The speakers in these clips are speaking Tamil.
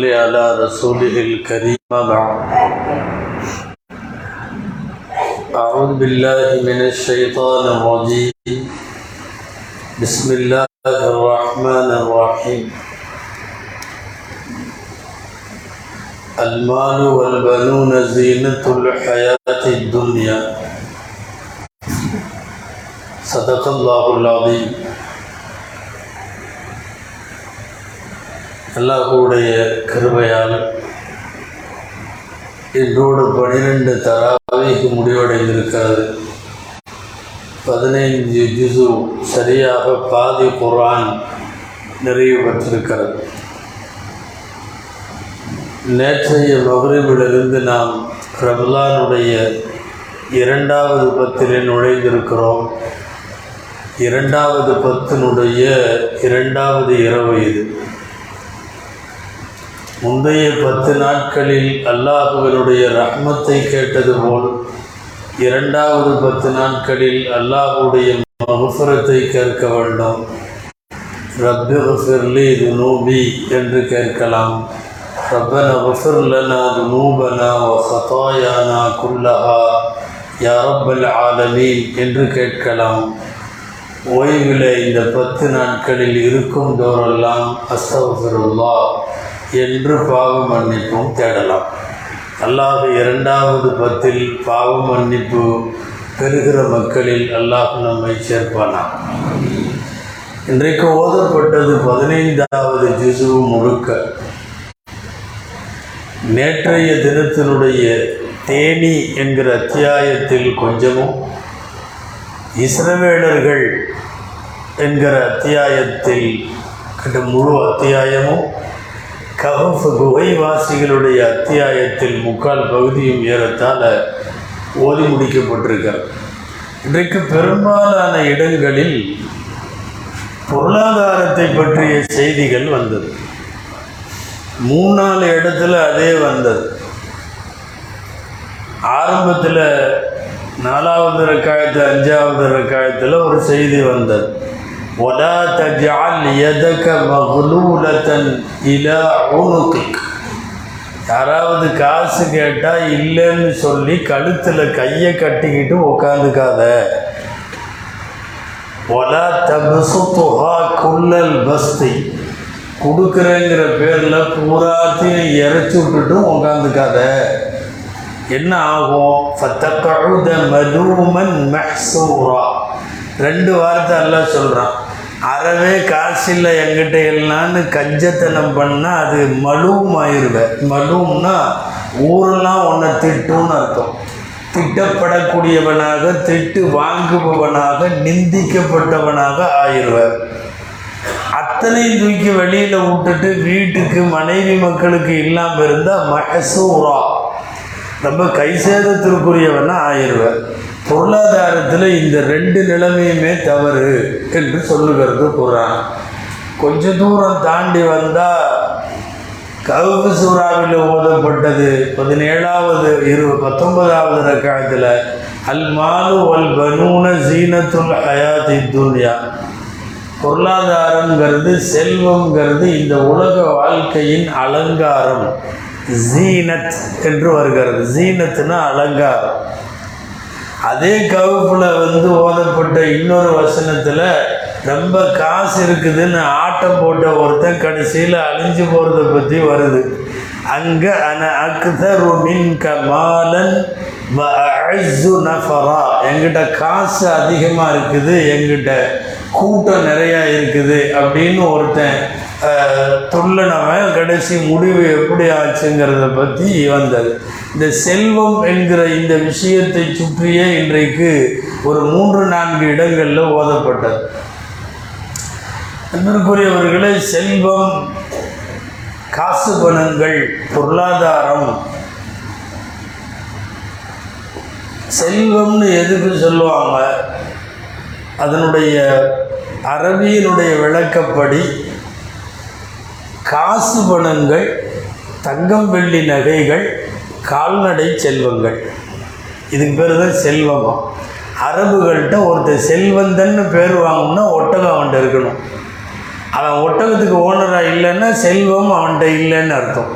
على رسوله الكريم أعوذ بالله من الشيطان الرجيم. بسم الله الرحمن الرحيم. المال والبنون زينة الحياة الدنيا. صدق الله العظيم. அல்லாஹுடைய கிருபையால் இன்றோடு பனிரெண்டு தராவைக்கு முடிவடைந்திருக்கிறது. பதினைந்து ஜிசு சரியாக பாதி குரான் நிறைவு பெற்றிருக்கிறது. நேற்றைய மகரிபிலிருந்து நாம் ரமலானுடைய இரண்டாவது பத்திலே நுழைந்திருக்கிறோம். இரண்டாவது பத்தினுடைய இரண்டாவது இரவு இது. முந்தைய பத்து நாட்களில் அல்லாஹுவனுடைய ரஹ்மத்தை கேட்டது போல் இரண்டாவது பத்து நாட்களில் அல்லாஹுடைய மகுஃபரத்தை கேட்க வேண்டும். ரப்பி குஃபிர்லி துனூபி என்று கேட்கலாம். ரப்பன குஃபிர் துனூபனா வ குல்லஹா. யா ரப்பல் ஆலமீன் என்று கேட்கலாம். ஓய்வில் இந்த பத்து நாட்களில் இருக்கும் தோறெல்லாம் அஸ்தகுஃபிருல்லா என்று பாவ மன்னிப்பும் தேடலாம். அல்லாஹ் இரண்டாவது பத்தில் பாவ மன்னிப்பு பெறுகிற மக்களில் அல்லாஹ் நம்மை சேர்ப்பானா இன்றைக்கு ஓதப்பட்டது பதினைந்தாவது ஜிசு முழுக்க. நேற்றைய தினத்தினுடைய தேனி என்கிற அத்தியாயத்தில் கொஞ்சமும் இஸ்ரவேலர்கள் என்கிற அத்தியாயத்தில் கிட்ட முழு அத்தியாயமும் கஹஃப் குகைவாசிகளுடைய அத்தியாயத்தில் முக்கால் பகுதியும் ஏறத்தால் ஓதி முடிக்கப்பட்டிருக்கிறது. இன்றைக்கு பெரும்பாலான இடங்களில் பொருளாதாரத்தை பற்றிய செய்திகள் வந்தது. மூணு நாலு இடத்துல அதே வந்தது. ஆரம்பத்தில் நாலாவது ரக்காயத்து அஞ்சாவது ரக்காயத்தில் ஒரு செய்தி வந்தது. ஒலா தஜால் எதக்க மகுலூலத்தன் இல உணுக்கு யாராவது காசு கேட்டால் இல்லைன்னு சொல்லி கழுத்தில் கையை கட்டிக்கிட்டு உக்காந்துக்காத. ஒலா தபுசுத்துஹா குள்ளல் பஸ்தி. கொடுக்குறேங்கிற பேரில் பூராத்தையும் இறச்சி விட்டுட்டும் உக்காந்துக்காத. என்ன ஆகும் ஃபத்தகழுத மலூமன் மெஹ்சூரா. ரெண்டு வார்த்தை எல்லாம் சொல்கிறான் அறவே காசு இல்லை எங்கிட்ட இல்லைன்னு கஞ்சத்தனம் பண்ணால் அது மலூம் ஆயிடுவேன் மலூம்னா ஊரெல்லாம் உன்னை திட்டும்னு அர்த்தம். திட்டப்படக்கூடியவனாக திட்டு வாங்குபவனாக நிந்திக்கப்பட்டவனாக ஆயிடுவார் அத்தனையும் தூக்கி வெளியில் விட்டுட்டு வீட்டுக்கு மனைவி மக்களுக்கு இல்லாமல் இருந்தால் மகசூரா ரொம்ப கை சேதத்திற்குரியவனா ஆயிடுவேன் பொருளாதாரத்தில் இந்த ரெண்டு நிலைமையுமே தவறு என்று சொல்லுகிறது குரான் கொஞ்ச தூரம் தாண்டி வந்தால் கவுகு சூறாவில் ஓதப்பட்டது. பதினேழாவது இரு பத்தொன்பதாவது ரக்காயத்தில் அல் மாலு வல் பனூன சீனத்துல் ஹயாத்தி துன்யா. பொருளாதாரங்கிறது செல்வங்கிறது இந்த உலக வாழ்க்கையின் அலங்காரம். ஜீனத் என்று வருகிறது. ஜீனத்துனா அலங்காரம். அதே கவுப்பில் வந்து ஓதப்பட்ட இன்னொரு வசனத்தில் ரொம்ப காசு இருக்குதுன்னு ஆட்டம் போட்ட ஒருத்தன் கடைசியில் அழிஞ்சு போகிறத பற்றி வருது. அங்கே அன அக்தரு மின் கமாலன் நஃபரா. எங்கிட்ட காசு அதிகமாக இருக்குது எங்கிட்ட கூட்டம் நிறையா இருக்குது அப்படின்னு ஒருத்தன் துள்ளனவன் கடைசி முடிவு எப்படி ஆச்சுங்கிறத பற்றி வந்தது. இந்த செல்வம் என்கிற இந்த விஷயத்தை சுற்றியே இன்றைக்கு ஒரு மூன்று நான்கு இடங்களில் ஓதப்பட்டது. அன்பிற்குரியவர்களே செல்வம் காசு பணங்கள் பொருளாதாரம் செல்வம்னு எதுக்கு சொல்லுவாங்க? அதனுடைய அரபியினுடைய விளக்கப்படி காசு பணங்கள் தங்கம் வெள்ளி நகைகள் கால்நடை செல்வங்கள். இதுக்கு பேர் தான் செல்வமா. அரபுகள்கிட்ட ஒருத்தர் செல்வந்தன்னு பேர் வாங்கணும்னா ஒட்டகம் அவன்கிட்ட இருக்கணும். அவன் ஒட்டகத்துக்கு ஓனராக இல்லைன்னா செல்வம் அவன்கிட்ட இல்லைன்னு அர்த்தம்.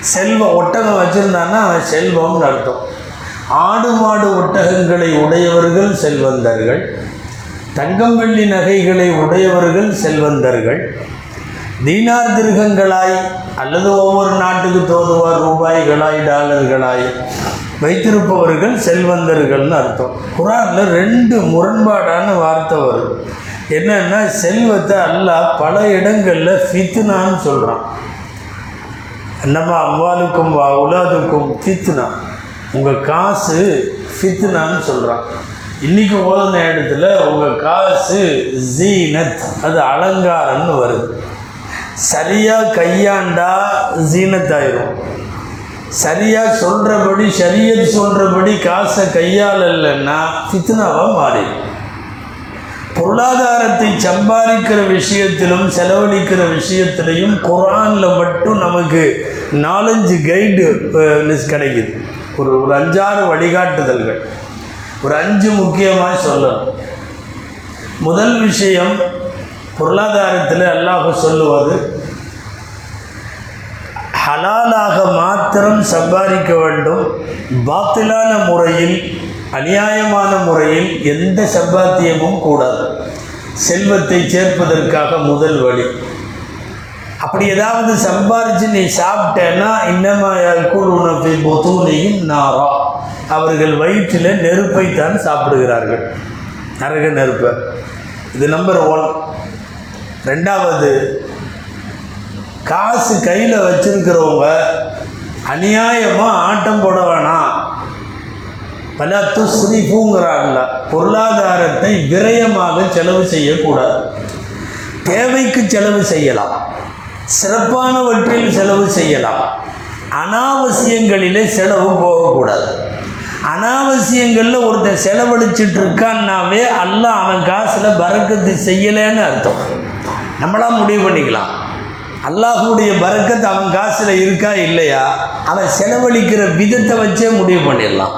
செல்வம் ஒட்டகம் வச்சுருந்தான்னா அவன் செல்வம்னு அர்த்தம். ஆடு மாடு ஒட்டகங்களை உடையவர்கள் செல்வந்தர்கள். தங்கம் வெள்ளி நகைகளை உடையவர்கள் செல்வந்தர்கள். தீனார் திருகங்களாய் அல்லது ஒவ்வொரு நாட்டுக்கு தோதுவார் ரூபாய்களாய் டாலர்களாய் வைத்திருப்பவர்கள் செல்வந்தர்கள்னு அர்த்தம். குரானில் ரெண்டு முரண்பாடான வார்த்தை வரும். என்னன்னா செல்வத்தை அல்லாஹ் பல இடங்களில் ஃபித்னான்னு சொல்கிறான் என்னம்மா அவ்வாலுக்கும் வா உலாதுக்கும் ஃபித்னா. உங்கள் காசு ஃபித்னான்னு சொல்கிறான் இன்றைக்கி ஓதுன இடத்துல உங்கள் காசு ஜீனத் அது அலங்காரம்னு வருது. சரியாக கையாண்டா ஜீனத்தாயிரும். சரியாக சொல்கிறபடி ஷரியத் சொல்கிறபடி காசை கையாளலைன்னா ஃபித்னாவாக மாறிடும் பொருளாதாரத்தை சம்பாதிக்கிற விஷயத்திலும் செலவழிக்கிற விஷயத்திலையும் குரானில் மட்டும் நமக்கு நாலஞ்சு கைடு கிடைக்குது. ஒரு ஒரு அஞ்சாறு வழிகாட்டுதல்கள். ஒரு அஞ்சு முக்கியமாக சொல்லணும். முதல் விஷயம் பொருளாதாரத்தில் அல்லாஹ் சொல்லுவது ஹலாலாக மாத்திரம் சம்பாதிக்க வேண்டும். பாத்திலான முறையில் அநியாயமான முறையில் எந்த சம்பாத்தியமும் கூடாது. செல்வத்தை சேர்ப்பதற்காக முதல் வழி. அப்படி ஏதாவது சம்பாரித்து நீ சாப்பிட்டேன்னா இன்னமாயாக்குள் உணவை பொதுனையும் நாரா. அவர்கள் வயிற்றில் நெருப்பை தான் சாப்பிடுகிறார்கள். நரக நெருப்பை. இது நம்பர் ஒன் ரெண்டாவது காசு கையில் வச்சிருக்கிறவங்க அநியாயமாக ஆட்டம் போட வேணாம். பல துஸ்ரிஃபுங்கிறான்ல பொருளாதாரத்தை விரயமாக செலவு செய்யக்கூடாது. தேவைக்கு செலவு செய்யலாம். சிறப்பானவற்றில் செலவு செய்யலாம். அனாவசியங்களிலே செலவு போகக்கூடாது. அனாவசியங்களில் ஒருத்தன் செலவழிச்சிட்டு இருக்கான்னாவே அல்ல அவன் காசில் பறக்கத்து செய்யலைன்னு அர்த்தம். நம்மளாம் முடிவு பண்ணிக்கலாம். அல்லாஹுடைய பறக்கத்து அவன் காசில் இருக்கா இல்லையா? அவன் செலவழிக்கிற விதத்தை வச்சே முடிவு பண்ணிடலாம்.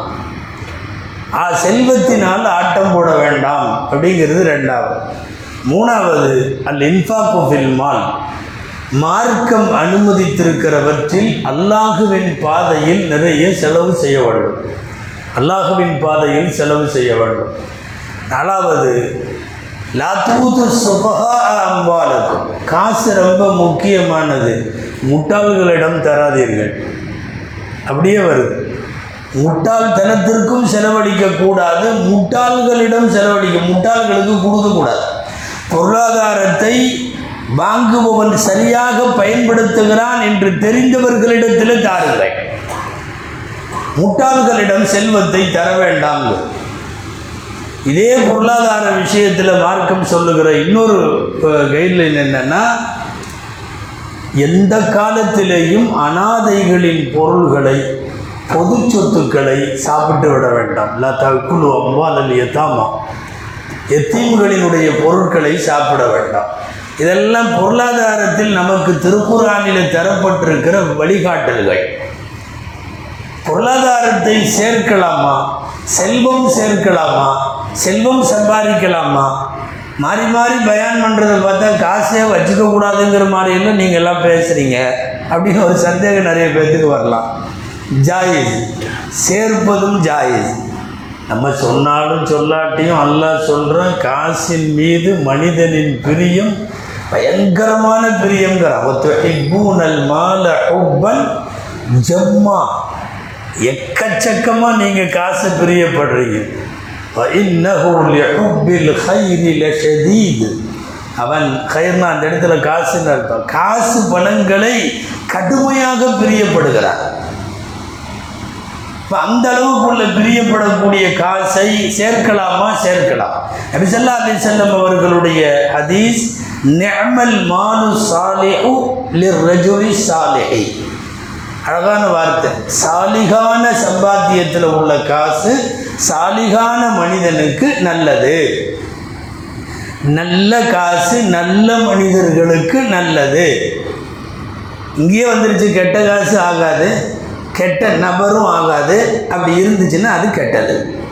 ஆ செல்வத்தினால் ஆட்டம் போட வேண்டாம் அப்படிங்கிறது ரெண்டாவது. மூணாவது அல் இன்ஃபாக்கு மால். மார்க்கம் அனுமதித்திருக்கிறவற்றில் அல்லாஹுவின் பாதையில் நிறைய செலவு செய்ய வேண்டும். அல்லாஹுவின் பாதையில் செலவு செய்ய வேண்டும். நாலாவது லாத்தூத்து சுபகா அம்பாலது காசு ரொம்ப முக்கியமானது. முட்டாள்களிடம் தராதீர்கள். அப்படியே வருது. முட்டாள்தனத்திற்கும் செலவழிக்க கூடாது முட்டாள்களிடம் செலவழிக்க முட்டாள்களுக்கு கொடுக்கக்கூடாது. பொருளாதாரத்தை வாங்குபவன் சரியாக பயன்படுத்துகிறான் என்று தெரிந்தவர்களிடத்தில் தாருங்கள். முட்டாள்களிடம் செல்வத்தை தர வேண்டாம் இதே பொருளாதார விஷயத்தில் மார்க்கம் சொல்லுகிற இன்னொரு கைட்லைன் என்னென்னா எந்த காலத்திலேயும் அனாதைகளின் பொருள்களை பொது சொத்துக்களை சாப்பிட்டு விட வேண்டாம். லத்தாக்குழு தக்குழு அம்பாலல் எத்தாமா எத்தீம்களினுடைய பொருட்களை சாப்பிட வேண்டாம். இதெல்லாம் பொருளாதாரத்தில் நமக்கு திருக்குறானில் தரப்பட்டிருக்கிற வழிகாட்டல்கள். பொருளாதாரத்தை சேர்க்கலாமா? செல்வம் சேர்க்கலாமா? செல்வம் சம்பாதிக்கலாமா? மாறி மாறி பயான் பண்ணுறதை பார்த்தா காசே வச்சுக்க கூடாதுங்கிற மாதிரியெல்லாம் நீங்கள் எல்லாம் பேசுகிறீங்க அப்படின்னு ஒரு சந்தேகம் நிறைய பேர்த்துக்கு வரலாம். ஜாயிஸ் சேர்ப்பதும் ஜாயிஸ். நம்ம சொன்னாலும் சொல்லாட்டியும் அல்லா சொல்கிறோம் காசின் மீது மனிதனின் பிரியம் பயங்கரமான பிரியங்கிறான் மால ஹுப்பன் ஜம்மா. எக்கச்சக்கமாக நீங்கள் காசு பிரியப்படுறீங்க. இன்னஹு லிஹுப்பில் ஹைரி லஷதீது அவன் கயிர்னா அந்த இடத்துல காசுன்னு அர்த்தம்? காசு பணங்களை கடுமையாக பிரியப்படுகிறான். இப்போ அந்த அளவுக்குள்ள பிரியப்படக்கூடிய காசை சேர்க்கலாமா? சேர்க்கலாம். நபிசல்லா அலி செல்லம் அவர்களுடைய ஹதீஸ் நெமல் மாலு சாலிஹு லிர் ரஜுரி சாலிஹி. அழகான வார்த்தை. சாலிகான சம்பாத்தியத்தில் உள்ள காசு சாலிகான மனிதனுக்கு நல்லது. நல்ல காசு நல்ல மனிதர்களுக்கு நல்லது. இங்கேயே வந்துருச்சு கெட்ட காசு ஆகாது கெட்ட நபரும் ஆகாது. அப்படி இருந்துச்சுன்னா அது கெட்டது.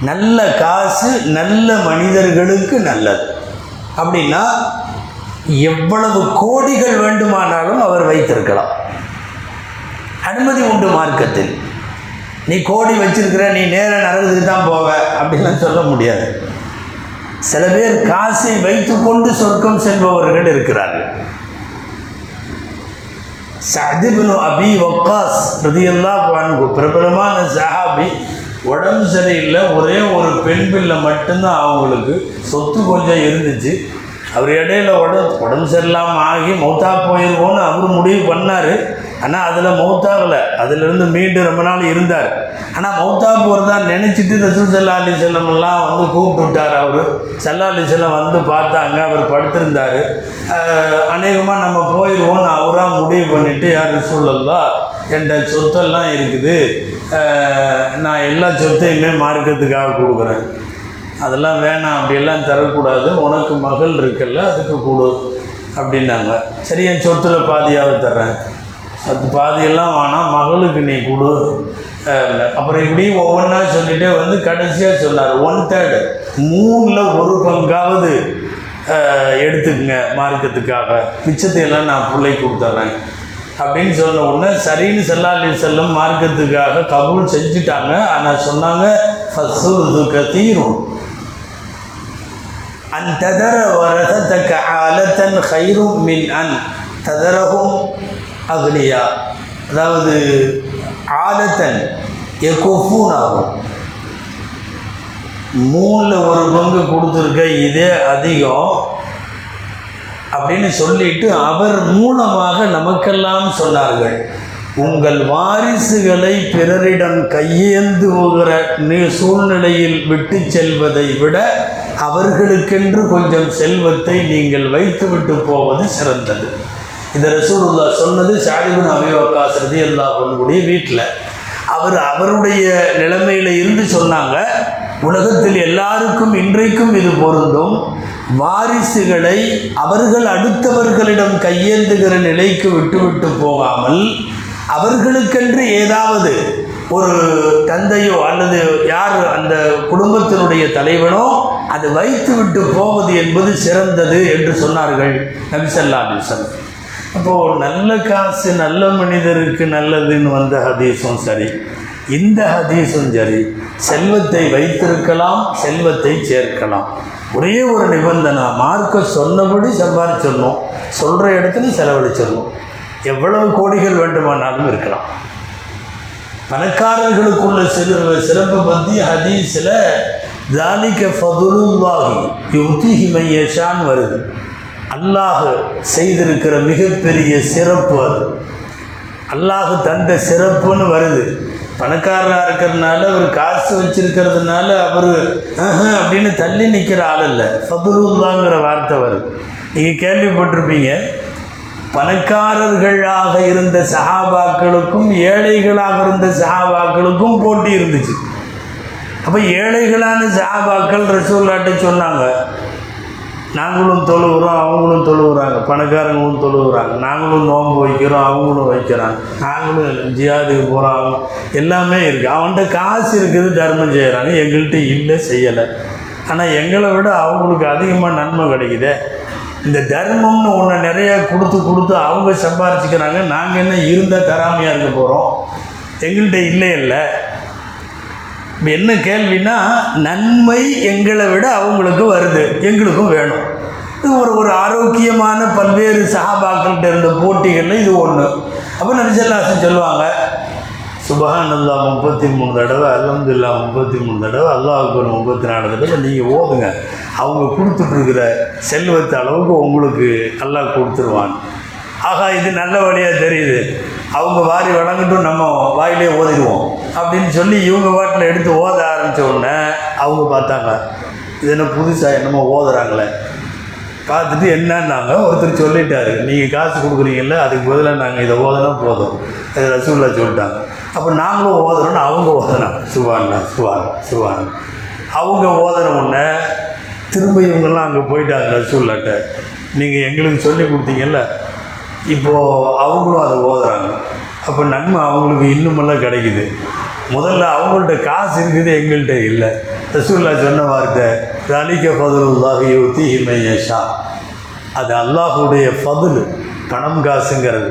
நல்ல காசு நல்ல மனிதர்களுக்கு நல்லது. அப்படின்னா எவ்வளவு கோடிகள் வேண்டுமானாலும் அவர் வைத்திருக்கலாம். அனுமதி உண்டு மார்க்கத்தில். நீ கோடி வச்சிருக்கிற நீ நேர நரகத்துக்கு தான் போவ அப்படின்லாம் சொல்ல முடியாது. சில பேர் காசை வைத்துக்கொண்டு சொர்க்கம் செல்பவர்கள் இருக்கிறார்கள். சதிபின் அபி வக்காஸ் ரதியெல்லாம் பிரபலமான சஹாபி உடம்பு சரியில்லை ஒரே ஒரு பெண் பிள்ளை மட்டும்தான் அவங்களுக்கு சொத்து கொஞ்சம் இருந்துச்சு. அவர் இடையில உடம்பு உடம்பு சரியில்லாமல் ஆகி மௌத்தா போயிருவோன்னு அவர் முடிவு பண்ணார். ஆனால் அதில் மௌத்தாகலை அதிலிருந்து மீண்டு ரொம்ப நாள் இருந்தார். ஆனால் மௌத்தா போகிறதா நினச்சிட்டு ரசூல் சல்லா அலி செல்லமெல்லாம் வந்து கூப்பிட்டு விட்டார் அவர். சல்லா அலி செல்லம் வந்து பார்த்தாங்க அவர் படுத்திருந்தார். அநேகமாக நம்ம போயிடுவோம்னு அவராக முடிவு பண்ணிவிட்டு யார் ரசூல்லா என்கிட்ட சொத்தெல்லாம் இருக்குது. நான் எல்லா சொத்தையுமே மார்க்கத்துக்காக கொடுக்குறேன். அதெல்லாம் வேணாம் அப்படியெல்லாம் தரக்கூடாது. உனக்கு மகள் இருக்குல்ல அதுக்கு கொடு அப்படின்னாங்க. சரி என் சொத்துல பாதியாவது தர்றேன். அது பாதியெல்லாம் வேணாம் மகளுக்கு நீ கொடு. அப்புறம் இப்படி ஒவ்வொன்றா சொல்லிட்டே வந்து கடைசியாக சொன்னார் ஒன் தேர்டு மூணில் ஒரு பங்காவது எடுத்துக்கங்க மார்க்கத்துக்காக. மிச்சத்தையெல்லாம் நான் பிள்ளை கொடுத்துட்றேன் அப்படின்னு சொன்ன உடனே சரின்னு செல்லாலி செல்லம் மார்க்கத்துக்காக கபூல் செஞ்சுட்டாங்க. ஆனால் சொன்னாங்க ஃபசுது கதீரும் அன் ததர வரத தக்க அலத்தன் ஹைரும் மின் அன் ததரகும் அக்னியா அதாவது ஆதத்தன் எக்கோஃபூன் ஆகும் மூணில் ஒரு பங்கு கொடுத்துருக்க இதே அதிகம். அப்படின்னு சொல்லிட்டு அவர் மூலமாக நமக்கெல்லாம் சொன்னார்கள். உங்கள் வாரிசுகளை பிறரிடம் கையேந்துகிற போகிற சூழ்நிலையில் விட்டு செல்வதை விட அவர்களுக்கென்று கொஞ்சம் செல்வத்தை நீங்கள் வைத்துவிட்டு போவது சிறந்தது. இந்த ரசூலுல்லா சொன்னது ஷாலிபின் அபிவக்காஸ் ரதி அல்லா பொண்ணுடைய வீட்டில் அவர் அவருடைய நிலைமையில் இருந்து சொன்னாங்க உலகத்தில் எல்லாருக்கும் இன்றைக்கும் இது பொருந்தும். வாரிசுகளை அவர்கள் அடுத்தவர்களிடம் கையேந்துகிற நிலைக்கு விட்டுவிட்டு போகாமல் அவர்களுக்கென்று ஏதாவது ஒரு தந்தையோ அல்லது யார் அந்த குடும்பத்தினுடைய தலைவனோ அதை வைத்து விட்டு போவது என்பது சிறந்தது என்று சொன்னார்கள் நபிசல்லா அலிசன் அப்போது நல்ல காசு நல்ல மனிதருக்கு நல்லதுன்னு வந்த ஹதீஸும் சரி. இந்த ஹதீஸும் சரி செல்வத்தை வைத்திருக்கலாம் செல்வத்தை சேர்க்கலாம். ஒரே ஒரு நிபந்தனை மார்க்க சொன்னபடி சம்பாதிச்சிடணும். சொல்கிற இடத்துல செலவழிச்சிடணும். எவ்வளவு கோடிகள் வேண்டுமானாலும் இருக்கலாம். பணக்காரர்களுக்குள்ள சிறு சிறப்பு பற்றி ஹதீஸில் தாலிக்க ஃபதுலுல்லாஹி யுத்திஹி மையஷான் வருது. அல்லாஹ் செய்திருக்கிற மிகப்பெரிய சிறப்பு அது. அல்லாஹ் தந்த சிறப்புன்னு வருது. பணக்காரராக இருக்கிறதுனால அவர் காசு வச்சிருக்கிறதுனால அவர் அப்படின்னு தள்ளி நிற்கிற ஆள் இல்லை. ஃபதுலுல்லாங்கிற வார்த்தை வருது. நீங்கள் கேள்விப்பட்டிருப்பீங்க பணக்காரர்களாக இருந்த சஹாபாக்களுக்கும் ஏழைகளாக இருந்த சஹாபாக்களுக்கும் போட்டி இருந்துச்சு. அப்போ ஏழைகளான சஹாபாக்கள் ரசூல்லாட்ட சொன்னாங்க நாங்களும் தொழுகிறோம் அவங்களும் தொழுகிறாங்க பணக்காரங்களும் தொழுகிறாங்க நாங்களும் நோன்பு வைக்கிறோம் அவங்களும் வைக்கிறாங்க. நாங்களும் ஜியாதுக்கு போகிறோம் அவங்க எல்லாமே இருக்குது அவன்கிட்ட காசு இருக்குது தர்மம் செய்கிறாங்க எங்கள்கிட்ட இல்லை செய்யலை. ஆனால் எங்களை விட அவங்களுக்கு அதிகமாக நன்மை கிடைக்குதே. இந்த தர்மம்னு ஒன்று நிறைய கொடுத்து கொடுத்து அவங்க சம்பாரிச்சுக்கிறாங்க. நாங்கள் என்ன இருந்தால் தராமையாக இருக்க போகிறோம் எங்கள்கிட்ட இல்லை இல்லை. என்ன கேள்வினா நன்மை எங்களை விட அவங்களுக்கு வருது எங்களுக்கும் வேணும். இது ஒரு ஒரு ஆரோக்கியமான பல்வேறு சகாபாக்கள்கிட்ட இருந்த போட்டிகளில் இது ஒன்று அப்போ நபிசல்லாசன் சொல்லுவாங்க சுபஹானல்லா முப்பத்தி மூணு தடவை அலமதுல்லா முப்பத்தி மூணு தடவை அல்லாஹ் அக்பர் முப்பத்தி நாலு தடவை நீங்கள் ஓதுங்க. அவங்க கொடுத்துட்ருக்கிற செல்வத்து அளவுக்கு உங்களுக்கு அல்லாஹ் கொடுத்துருவான். ஆகா இது நல்ல வழியாக தெரியுது. அவங்க வாரி வழங்கட்டும் நம்ம வாயிலே ஓதிடுவோம். அப்படின்னு சொல்லி இவங்க வாட்டில் எடுத்து ஓத ஆரம்பித்த உடனே அவங்க பார்த்தாங்க இது என்ன புதுசாக என்னமோ ஓதுறாங்களே. பார்த்துட்டு என்னன்னாங்க ஒருத்தர் சொல்லிட்டாரு நீங்கள் காசு கொடுக்குறீங்கல்ல அதுக்கு பதிலாக நாங்கள் இதை ஓதலாம் போதும். இது ரசூல்லா சொல்லிட்டாங்க. அப்போ நாங்களும் ஓதுறோன்னு அவங்க ஓதுனாங்க. சுவான்னா சுவான் சுவான் அவங்க ஓதுன உடனே திரும்ப இவங்கெல்லாம் அங்கே போயிட்டாங்க ரசூல்லாட்ட நீங்கள் எங்களுக்கு சொல்லி கொடுத்தீங்கல்ல இப்போது அவங்களும் அதை ஓதுறாங்க. அப்போ நன்மை அவங்களுக்கு இன்னுமெல்லாம் கிடைக்குது. முதல்ல அவங்கள்ட்ட காசு இருக்குது எங்கள்கிட்ட இல்லை. ரசூல்லா சொன்ன வார்த்தை தலிக்க ஃபதுல்லாஹி யுத்தி ஹிமையஷா அது அல்லாஹுடைய ஃபதுல் பணம் காசுங்கிறது.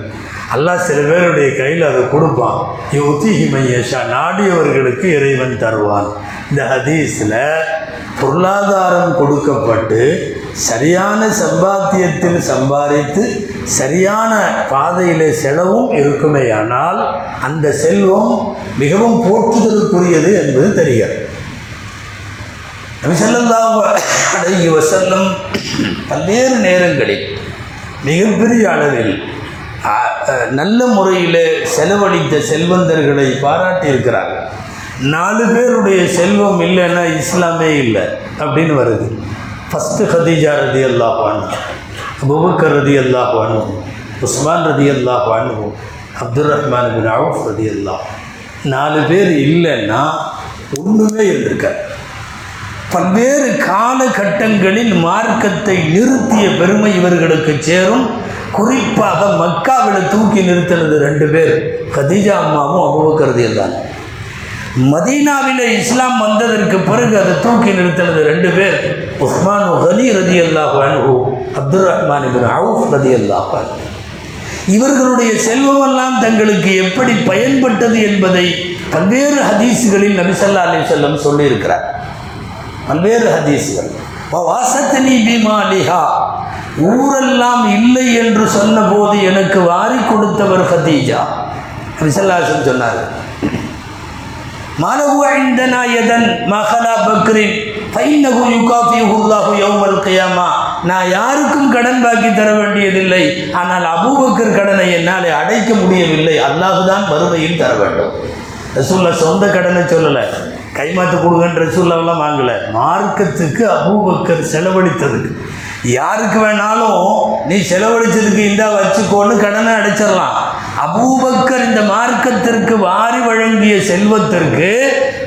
அல்லாஹ் சில பேருடைய கையில் அதை கொடுப்பான். யுத்திஹி மையஷா நாடியவர்களுக்கு இறைவன் தருவான். இந்த ஹதீஸில் பொருளாதாரம் கொடுக்கப்பட்டு சரியான சம்பாத்தியத்தில் சம்பாதித்து சரியான பாதையிலே செலவும் இருக்குமேயானால் அந்த செல்வம் மிகவும் போற்றுதலுக்குரியது என்பது தெரிகிறது. நபி ஸல்லல்லாஹு பல்வேறு நேரங்களில் மிகப்பெரிய அளவில் நல்ல முறையில் செலவழித்த செல்வந்தர்களை பாராட்டியிருக்கிறார்கள். நாலு பேருடைய செல்வம் இல்லைன்னா இஸ்லாமே இல்லை அப்படின்னு வருது. ஃபஸ்ட்டு ஹதீஜா ரதி அல்லாஹ் அபுபக்கர் ரதி அல்லாஹ் உஸ்மான் ரதி அல்லாஹ் அப்துல் ரஹ்மான் பின் அவுஃப் ரதி அல்லாஹ் நாலு பேர் இல்லைன்னா ஒன்றுமே இருந்திருக்காது. பல்வேறு காலகட்டங்களில் மார்க்கத்தை நிறுத்திய பெருமை இவர்களுக்கு சேரும். குறிப்பாக மக்காவில் தூக்கி நிறுத்தினது ரெண்டு பேர் கதீஜா அம்மாவும் அபுபக்கர் ரதி அல்லாஹ் மதீனாவில் இஸ்லாம் வந்ததற்கு பிறகு அதை தூக்கி நிறுத்தினது ரெண்டு பேர். உஸ்மான் கலி ரதி அல்லாஹ் அப்துல் ரஹ்மான் இபின் அவுஃப் ரதி அல்லாஹ் இவர்களுடைய செல்வமெல்லாம் தங்களுக்கு எப்படி பயன்பட்டது என்பதை பல்வேறு ஹதீஸுகளில் நபிசல்லா அலி செல்லம் சொல்லியிருக்கிறார். பல்வேறு ஹதீஸுகள். பவாசத்தினி பீமா லிஹா ஊரெல்லாம் இல்லை என்று சொன்னபோது எனக்கு வாரி கொடுத்தவர் ஹதீஜா. நபிசல்லாசன் சொன்னார். மாலகு ஐந்தனா எதன் மகளா பக்ரின் ஃபைனகு யுகாஃபியுல்லாஹு யௌமல் கியாமா. நான் யாருக்கும் கடன் பாக்கி தர வேண்டியதில்லை. ஆனால் அபூபக்கர் கடனை என்னால் அடைக்க முடியவில்லை. அல்லாஹ் தான் வறுமையில் தர வேண்டும். ரசூல்லா சொந்த கடனை சொல்லலை. கைமாத்து கொடுங்கன்ற ரசூல்லாவெல்லாம் வாங்கலை. மார்க்கத்துக்கு அபூபக்கர் செலவழித்ததுக்கு. யாருக்கு வேணாலும் நீ செலவழிச்சதுக்கு இந்தா வச்சுக்கோன்னு கடனை அடைச்சிடலாம். அபூபக்கர் இந்த மார்க்கத்திற்கு வாரி வழங்கிய செல்வத்திற்கு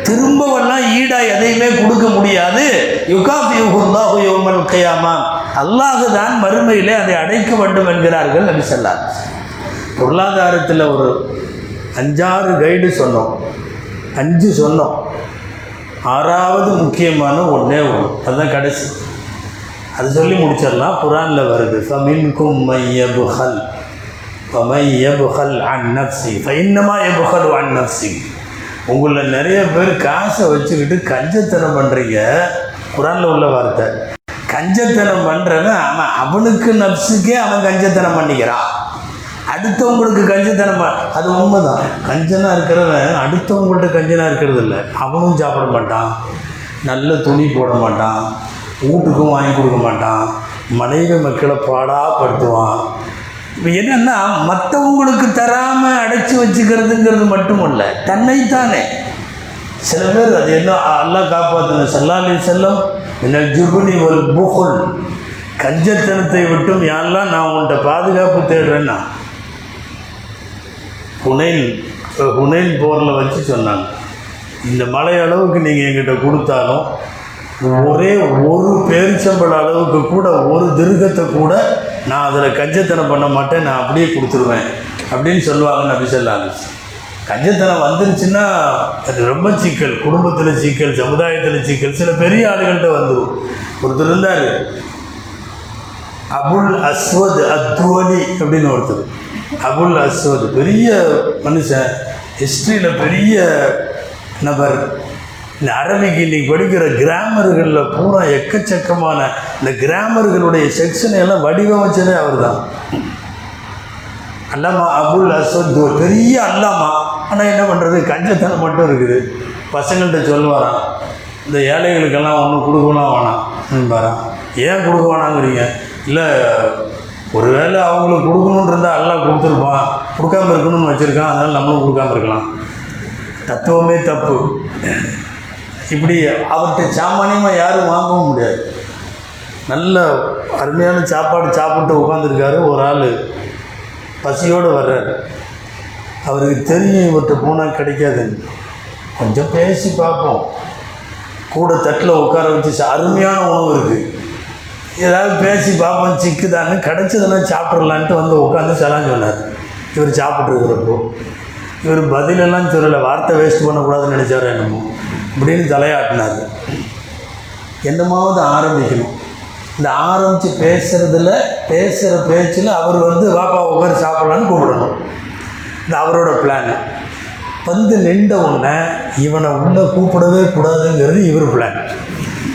திரும்பவெல்லாம் ஈடா எதையுமே கொடுக்க முடியாது. யுகாஃபியுல்லாஹு யோமல் கயாமா. அல்லாஹ் தான் மறுமையிலே அதை அடைக்க வேண்டும் என்கிறார்கள் நபி ஸல்லல்லாஹு பொருளாதாரத்தில் ஒரு அஞ்சாறு கைடு சொன்னோம். அஞ்சு சொன்னோம். ஆறாவது முக்கியமான ஒன்றே ஒன்று அதுதான் கடைசி. அது சொல்லி முடிச்சிடலாம். குரானில் வருது. ஃபமின்கும் மையபுஹல். ஃபமையபுஹல் அன் நப்சி ஃபைன்னமா எபுஹல் அன் நப்சி உங்களில் நிறைய பேர் காசை வச்சுக்கிட்டு கஞ்சத்தனம் பண்ணுறீங்க குரானில் உள்ள வார்த்தை கஞ்சத்தனம் பண்ணுறவன் அவன் அவனுக்கு நப்சுக்கே அவன் கஞ்சத்தனம் பண்ணிக்கிறான். அடுத்தவங்களுக்கு கஞ்சத்தனம் ப- அது உண்மைதான். கஞ்சனாக இருக்கிறவன் அடுத்தவங்கள்ட்ட கஞ்சனாக இருக்கிறது இல்லை. அவனும் சாப்பிட மாட்டான் நல்ல துணி போட மாட்டான் வீட்டுக்கும் வாங்கி கொடுக்க மாட்டான் மனைவி மக்களை பாடாப்படுத்துவான். இப்போ என்னென்னா மற்றவங்களுக்கு தராமல் அடைச்சி வச்சுக்கிறதுங்கிறது மட்டும் இல்லை தன்னைத்தானே. சில பேர் அது என்ன எல்லாம் காப்பாற்றின செல்லாலி செல்லம் என்ன ஜுகுனி ஒரு புகுல் கஞ்சத்தனத்தை விட்டும் யாரெல்லாம் நான் உன்கிட்ட பாதுகாப்பு தேடுறேன்னா. ஹுனைன் ஹுனைன் போரில் வச்சு சொன்னாங்க. இந்த மலை அளவுக்கு நீங்கள் எங்கிட்ட கொடுத்தாலும் ஒரே ஒரு பேரிச்சம்பள அளவுக்கு கூட ஒரு திருகத்தை கூட நான் அதில் கஞ்சத்தனம் பண்ண மாட்டேன் நான் அப்படியே கொடுத்துருவேன். அப்படின்னு சொல்லுவாங்கன்னு அப்படி சொல்லாங்க கஞ்சத்தனம் வந்துருச்சுன்னா அது ரொம்ப சிக்கல். குடும்பத்தில் சிக்கல் சமுதாயத்தில் சிக்கல். சில பெரிய ஆளுகள்கிட்ட வந்துடும் ஒருத்தர் இருந்தார். அபுல் அஸ்வத் அத்வலி அப்படின்னு ஒருத்தர். அபுல் அஸ்வத் பெரிய மனுஷன் ஹிஸ்ட்ரியில் பெரிய நபர். இந்த அரபிக்கு இன்றைக்கி படிக்கிற கிராமர்களில் பூரா எக்கச்சக்கமான இந்த கிராமர்களுடைய செக்ஷனை எல்லாம் வடிவமைச்சதே அவர் தான் அல்லாமா அபுல் அஸ்வத் ஒரு பெரிய அல்லாமா. ஆனால் என்ன பண்ணுறது கஞ்சத்தனம் மட்டும் இருக்குது. பசங்கள்கிட்ட சொல்லுவாராம் இந்த ஏழைகளுக்கெல்லாம் ஒன்றும் கொடுக்கலாம் வேணாம். ஏன் கொடுக்க வேணாங்கிறீங்க இல்லை ஒருவேளை அவங்களுக்கு கொடுக்கணுன்னு இருந்தால் எல்லாம் கொடுத்துருப்பான். கொடுக்காம இருக்கணும்னு வச்சுருக்கான். அதனால் நம்மளும் கொடுக்காம இருக்கலாம். தத்துவமே தப்பு. இப்படி அவர்கிட்ட சாமானியமாக யாரும் வாங்கவும் முடியாது. நல்ல அருமையான சாப்பாடு சாப்பிட்டு உட்காந்துருக்காரு ஒரு ஆள் பசியோடு வர்றாரு. அவருக்கு தெரியும் இவர்கிட்ட போனால் கிடைக்காதுன்னு. கொஞ்சம் பேசி பார்ப்போம். கூட தட்டில் உட்கார வச்சு அருமையான உணவு இருக்குது ஏதாவது பேசி பார்ப்போம். சிக்குதான்னு கிடச்சதுன்னா சாப்பிட்றலான்ட்டு வந்து உட்காந்து செலான் சொன்னார். இவர் சாப்பிட்ருக்கிறப்போ இவர் பதிலெல்லாம் சொல்லலை. வார்த்தை வேஸ்ட் பண்ணக்கூடாதுன்னு நினச்சார் என்னமோ. இப்படின்னு தலையாட்டினார். என்னமாவது ஆரம்பிக்கணும். இந்த ஆரம்பித்து பேசுகிறதுல பேசுகிற பேச்சில் அவர் வந்து வாப்பா உட்கார் சாப்பிட்லான்னு கூப்பிடணும் இந்த அவரோட பிளான் வந்து நின்ற உடனே இவனை உள்ளே கூப்பிடவே கூடாதுங்கிறது இவர் பிளான்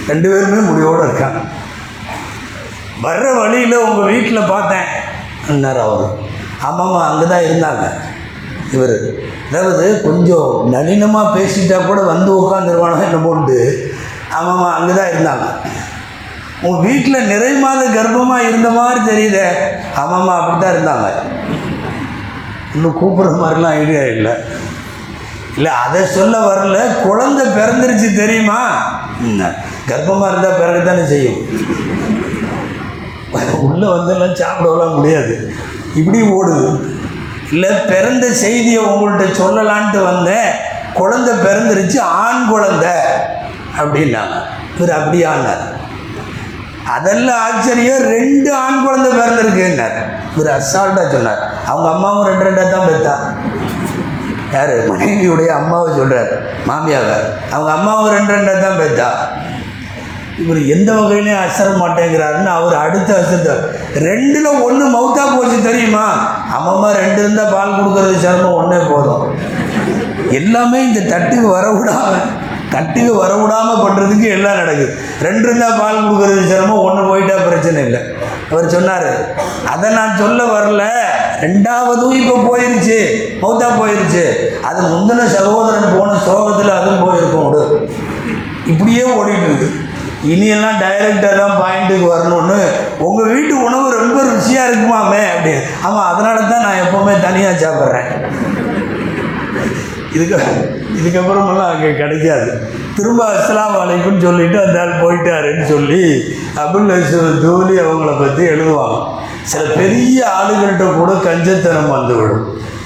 ரெண்டு பேருமே முடிவோடு இருக்காங்க. வர்ற வழியில் உங்கள் வீட்டில் பார்த்தேன் அண்ணார் அவர். ஆமாம்மா அங்கே தான் இருந்தாங்க. இவர். அதாவது கொஞ்சம் நளினமாக பேசிட்டா கூட வந்து உட்காந்துருவானோ என்னமோண்டு ஆமாம்மா அங்கே தான் இருந்தாங்க. உன் வீட்டில் நிறை மாத கர்ப்பமாக இருந்த மாதிரி தெரியுதே? ஆமாம்மா அப்படி தான் இருந்தாங்க. இன்னும் கூப்பிட்ற மாதிரிலாம் ஐடியா இல்லை. இல்லை அதை சொல்ல வரல. குழந்தை பிறந்துருச்சு தெரியுமா? என்ன, கர்ப்பமாக இருந்தால் பிறகுதானே செய்யும். உள்ளே வந்தெல்லாம் சாப்பிடலாம் முடியாது. இப்படி ஓடுது. இல்லை பிறந்த செய்தியை உங்கள்கிட்ட சொல்லலான்ட்டு வந்தேன். குழந்தை பிறந்துருச்சு ஆண் குழந்தை. அப்படின்னாங்க. இவர் அப்படியானார் அதெல்லாம் ஆச்சரியம் ரெண்டு ஆண் குழந்தை பிறந்திருக்குன்னார். இவர் அசால்ட்டாக சொன்னார். அவங்க அம்மாவும் ரெண்டு ரெண்டாக தான் பெற்றா. யார்? மனைவியுடைய அம்மாவை சொல்கிறார் மாமியாவை அவங்க அம்மாவும் ரெண்டு ரெண்டாக தான் பெற்றா. இவர் எந்த வகையிலையும் அசர மாட்டேங்கிறாருன்னு அவர் அடுத்த அசத்த. ரெண்டில் ஒன்று மவுத்தா போச்சு தெரியுமா? அம்மம்மா ரெண்டு இருந்தால் பால் கொடுக்கறது சிரமம் ஒன்றே போதும். எல்லாமே இந்த தட்டுக்கு வர தட்டுக்கு வர பண்ணுறதுக்கு எல்லாம் நடக்குது. ரெண்டு இருந்தால் பால் கொடுக்கறது சிரமம் ஒன்று போயிட்டா பிரச்சனை இல்லை. அவர் சொன்னார் அதை நான் சொல்ல வரல. ரெண்டாவதும் இப்போ போயிருச்சு. மௌத்தா போயிருச்சு. அது முந்தின சகோதரன் போன சோகத்தில் அதுவும் போயிருக்கும் இப்படியே ஓடிட்டு இருக்கு. இனியெல்லாம் டைரக்டாக தான் பாயிண்ட்டுக்கு வரணும்னு உங்கள் வீட்டு உணவு ரொம்ப ருசியாக இருக்குமாமே அப்படின்னு ஆமாம் அதனால தான் நான் எப்போவுமே தனியாக சாப்பிட்றேன். இதுக்கு இதுக்கப்புறமெல்லாம் அங்கே கிடைக்காது. திரும்ப அஸ்லாம் வலைக்குன்னு சொல்லிட்டு அந்த ஆள் போயிட்டாருன்னு சொல்லி அபுல் அசூர் தோலி அவங்கள பற்றி எழுதுவாங்க. சில பெரிய ஆளுகள்கிட்ட கூட கஞ்சத்தனம் வந்துவிடும்.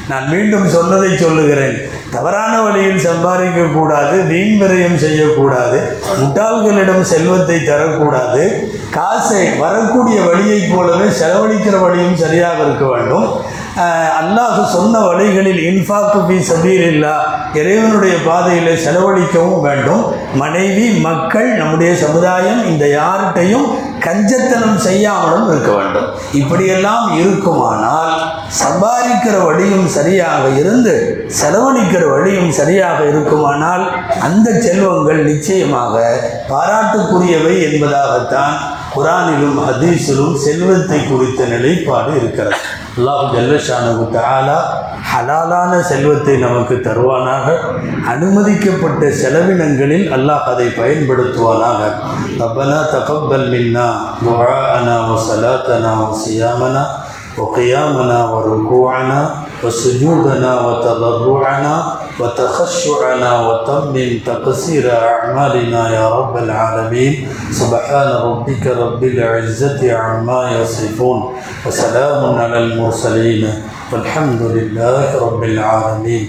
நான் மீண்டும் சொன்னதை சொல்லுகிறேன். தவறான வழியில் சம்பாதிக்கக்கூடாது வீண் விரயம் செய்யக்கூடாது முட்டாள்களிடம் செல்வத்தை தரக்கூடாது காசை வரக்கூடிய வழியைப் போலவே செலவழிக்கிற வழியும் சரியாக இருக்க வேண்டும். அல்லாஹ் சொன்ன வழிகளில் இன்ஃபாக்கு பி சபீர் இல்லா இறைவனுடைய பாதையில் செலவழிக்கவும் வேண்டும். மனைவி மக்கள் நம்முடைய சமுதாயம் இந்த யார்கிட்டையும் கஞ்சத்தனம் செய்யாமலும் இருக்க வேண்டும். இப்படியெல்லாம் இருக்குமானால் சம்பாதிக்கிற வழியும் சரியாக இருந்து செலவழிக்கிற வழியும் சரியாக இருக்குமானால் அந்த செல்வங்கள் நிச்சயமாக பாராட்டுக்குரியவை என்பதாகத்தான் குரானிலும் ஹதீஸிலும் செல்வத்தை குறித்த நிலைப்பாடு இருக்கிறது. அல்லாஹ் ஜல்லஷானு தாலா ஹலாலான செல்வத்தை நமக்கு தருவானாக அனுமதிக்கப்பட்ட செலவினங்களில் அல்லாஹ் அதை பயன்படுத்துவானாக ரப்பனா தகப்பல் மின்னா துஆஅனா வஸலாத்தனா வஸியாமனா وقيامنا وركوعنا وسجودنا وتضرعنا وتخشعنا وتمم تقصير أعمالنا يا رب العالمين. سبحان ربك رب العزة عما يصفون وسلام على المرسلين والحمد لله رب العالمين.